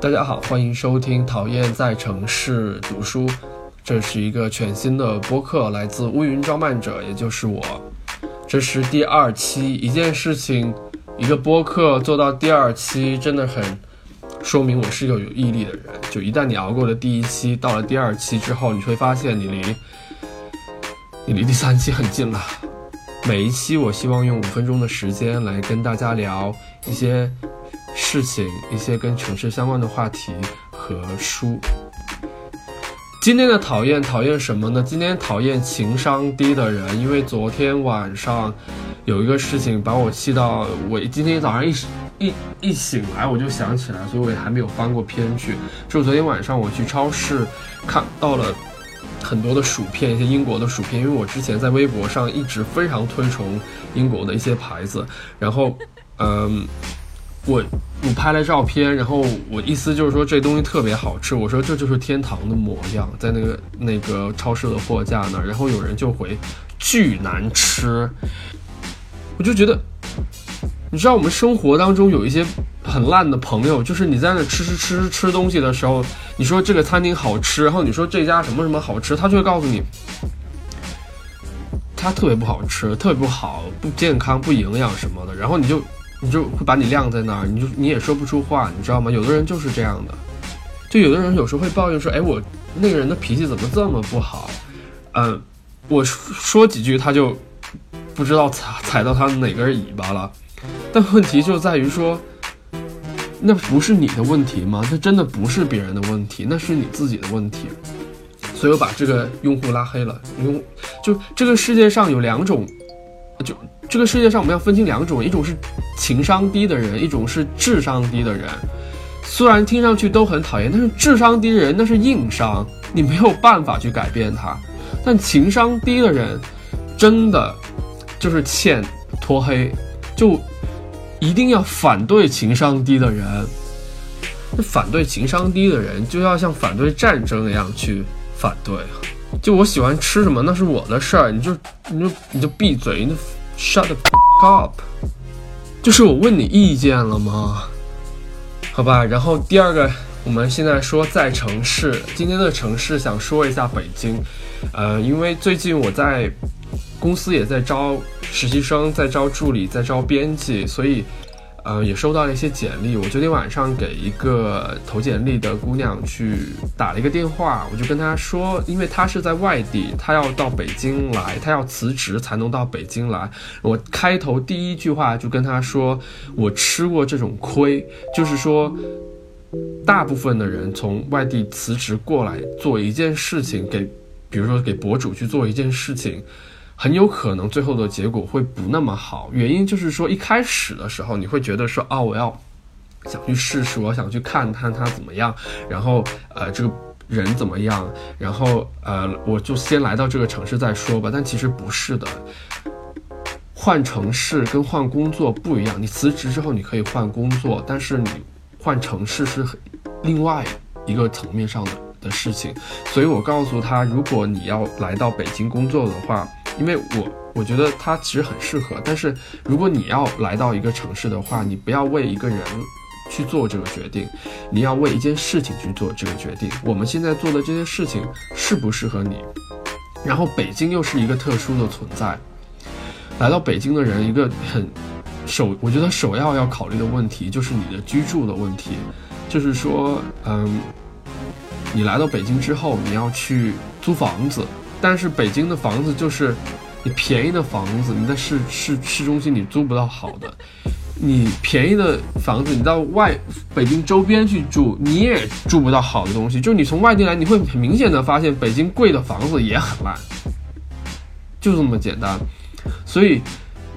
大家好，欢迎收听《讨厌在城市读书》，这是一个全新的播客，来自乌云装扮者，也就是我。这是第二期，一件事情，一个播客做到第二期，真的很说明我是一个有毅力的人。就一旦你熬过了第一期，到了第二期之后，你会发现你离你离第三期很近了。每一期，我希望用五分钟的时间来跟大家聊一些。事情一些跟城市相关的话题和书。今天的讨厌讨厌什么呢？今天讨厌情商低的人，因为昨天晚上有一个事情把我气到，我今天早上一一一醒来我就想起来，所以我也还没有翻过篇去。就昨天晚上我去超市看到了很多的薯片，一些英国的薯片，因为我之前在微博上一直非常推崇英国的一些牌子，然后嗯。我我拍了照片，然后我意思就是说这东西特别好吃，我说这就是天堂的模样，在那个那个超市的货架那儿，然后有人就回巨难吃，我就觉得，你知道我们生活当中有一些很烂的朋友，就是你在那吃吃吃吃东西的时候，你说这个餐厅好吃，然后你说这家什么什么好吃，他就会告诉你，它特别不好吃，特别不好，不健康，不营养什么的，然后你就。你就会把你晾在那儿，你就你也说不出话，你知道吗？有的人就是这样的，就有的人有时候会抱怨说：“哎，我那个人的脾气怎么这么不好？”嗯，我说几句他就不知道踩踩到他哪根尾巴了。但问题就在于说，那不是你的问题吗？那真的不是别人的问题，那是你自己的问题。所以我把这个用户拉黑了。用就这个世界上有两种，就。这个世界上我们要分清两种，一种是情商低的人，一种是智商低的人。虽然听上去都很讨厌，但是智商低的人那是硬伤，你没有办法去改变他。但情商低的人，真的就是欠拖黑，就一定要反对情商低的人。那反对情商低的人，就要像反对战争一样去反对。就我喜欢吃什么，那是我的事儿，你就你就你就闭嘴，你。Shut up！就是我问你意见了吗？好吧，然后第二个，我们现在说在城市，今天的城市想说一下北京，呃，因为最近我在公司也在招实习生，在招助理，在招编辑，所以。呃，也收到了一些简历。我昨天晚上给一个投简历的姑娘去打了一个电话，我就跟她说，因为她是在外地，她要到北京来，她要辞职才能到北京来。我开头第一句话就跟她说，我吃过这种亏，就是说，大部分的人从外地辞职过来做一件事情，给，比如说给博主去做一件事情。很有可能最后的结果会不那么好，原因就是说一开始的时候你会觉得说啊，我要想去试试，我想去看看他怎么样，然后呃这个人怎么样，然后呃我就先来到这个城市再说吧。但其实不是的，换城市跟换工作不一样。你辞职之后你可以换工作，但是你换城市是另外一个层面上的的事情。所以我告诉他，如果你要来到北京工作的话。因为我我觉得它其实很适合，但是如果你要来到一个城市的话，你不要为一个人去做这个决定，你要为一件事情去做这个决定。我们现在做的这些事情适不适合你？然后北京又是一个特殊的存在，来到北京的人一个很首，我觉得首要要考虑的问题就是你的居住的问题，就是说，嗯，你来到北京之后，你要去租房子。但是北京的房子就是，你便宜的房子，你在市市市中心你租不到好的，你便宜的房子，你到外北京周边去住，你也住不到好的东西。就你从外地来，你会很明显的发现北京贵的房子也很烂，就这么简单。所以，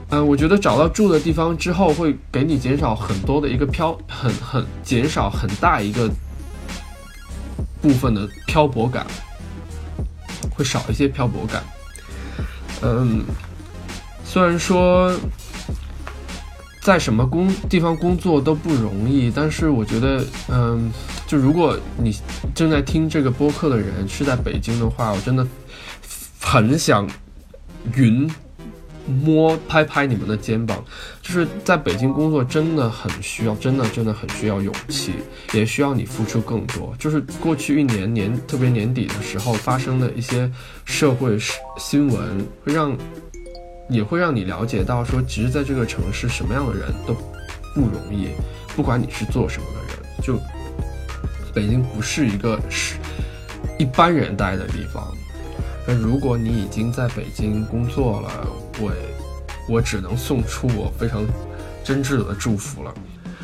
嗯，我觉得找到住的地方之后，会给你减少很多的一个漂，很很减少很大一个部分的漂泊感。会少一些漂泊感。嗯，虽然说在什么工地方工作都不容易，但是我觉得，嗯，就如果你正在听这个播客的人是在北京的话，我真的很想云摸拍拍你们的肩膀，就是在北京工作真的很需要，真的真的很需要勇气，也需要你付出更多。就是过去一年年，特别年底的时候发生的一些社会新闻，会让也会让你了解到，说其实在这个城市，什么样的人都不容易，不管你是做什么的人，就北京不是一个是一般人待的地方。那如果你已经在北京工作了，我我只能送出我非常真挚的祝福了。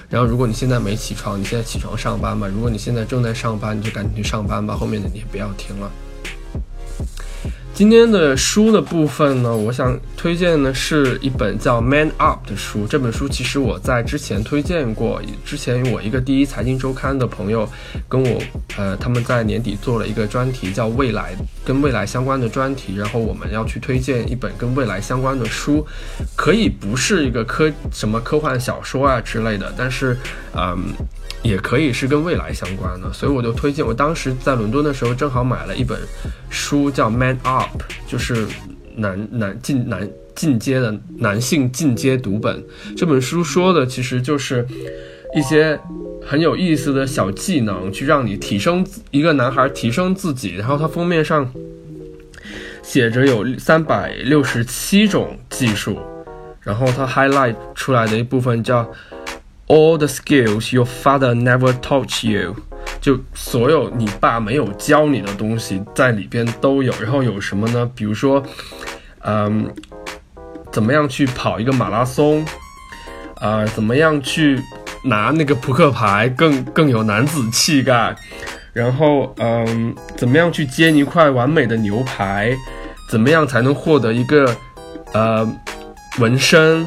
然后，如果你现在没起床，你现在起床上班吧。如果你现在正在上班，你就赶紧去上班吧。后面的你也不要听了。今天的书的部分呢，我想推荐的是一本叫《Man Up》的书。这本书其实我在之前推荐过，之前我一个第一财经周刊的朋友跟我，呃，他们在年底做了一个专题，叫未来跟未来相关的专题。然后我们要去推荐一本跟未来相关的书，可以不是一个科什么科幻小说啊之类的，但是，嗯。也可以是跟未来相关的，所以我就推荐。我当时在伦敦的时候，正好买了一本书，叫《Man Up》，就是男男进男进阶的男性进阶读本。这本书说的其实就是一些很有意思的小技能，去让你提升一个男孩提升自己。然后它封面上写着有三百六十七种技术，然后它 highlight 出来的一部分叫。All the skills your father never taught you，就所有你爸没有教你的东西在里边都有。然后有什么呢？比如说，嗯，怎么样去跑一个马拉松？啊，怎么样去拿那个扑克牌更更有男子气概？然后，嗯，怎么样去煎一块完美的牛排？怎么样才能获得一个呃纹身？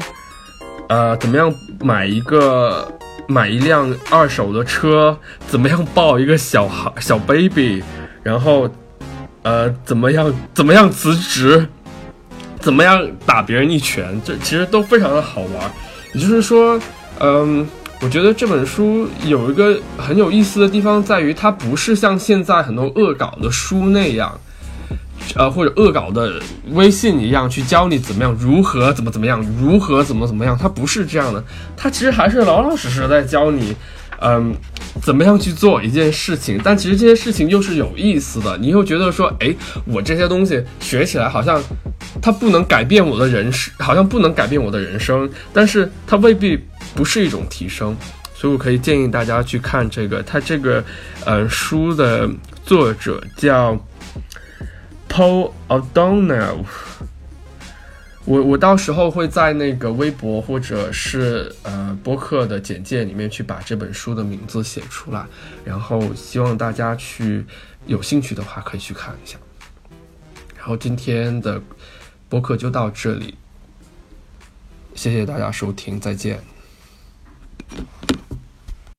呃，怎么样买一个买一辆二手的车？怎么样抱一个小孩小 baby？然后，呃，怎么样怎么样辞职？怎么样打别人一拳？这其实都非常的好玩。也就是说，嗯，我觉得这本书有一个很有意思的地方在于，它不是像现在很多恶搞的书那样。呃，或者恶搞的微信一样，去教你怎么样，如何怎么怎么样，如何怎么怎么样，它不是这样的，它其实还是老老实实在教你，嗯，怎么样去做一件事情。但其实这些事情又是有意思的，你又觉得说，哎，我这些东西学起来好像它不能改变我的人生，好像不能改变我的人生，但是它未必不是一种提升。所以我可以建议大家去看这个，它这个，呃，书的作者叫。Paul O'Donnell，我我到时候会在那个微博或者是呃播客的简介里面去把这本书的名字写出来，然后希望大家去有兴趣的话可以去看一下。然后今天的播客就到这里，谢谢大家收听，再见。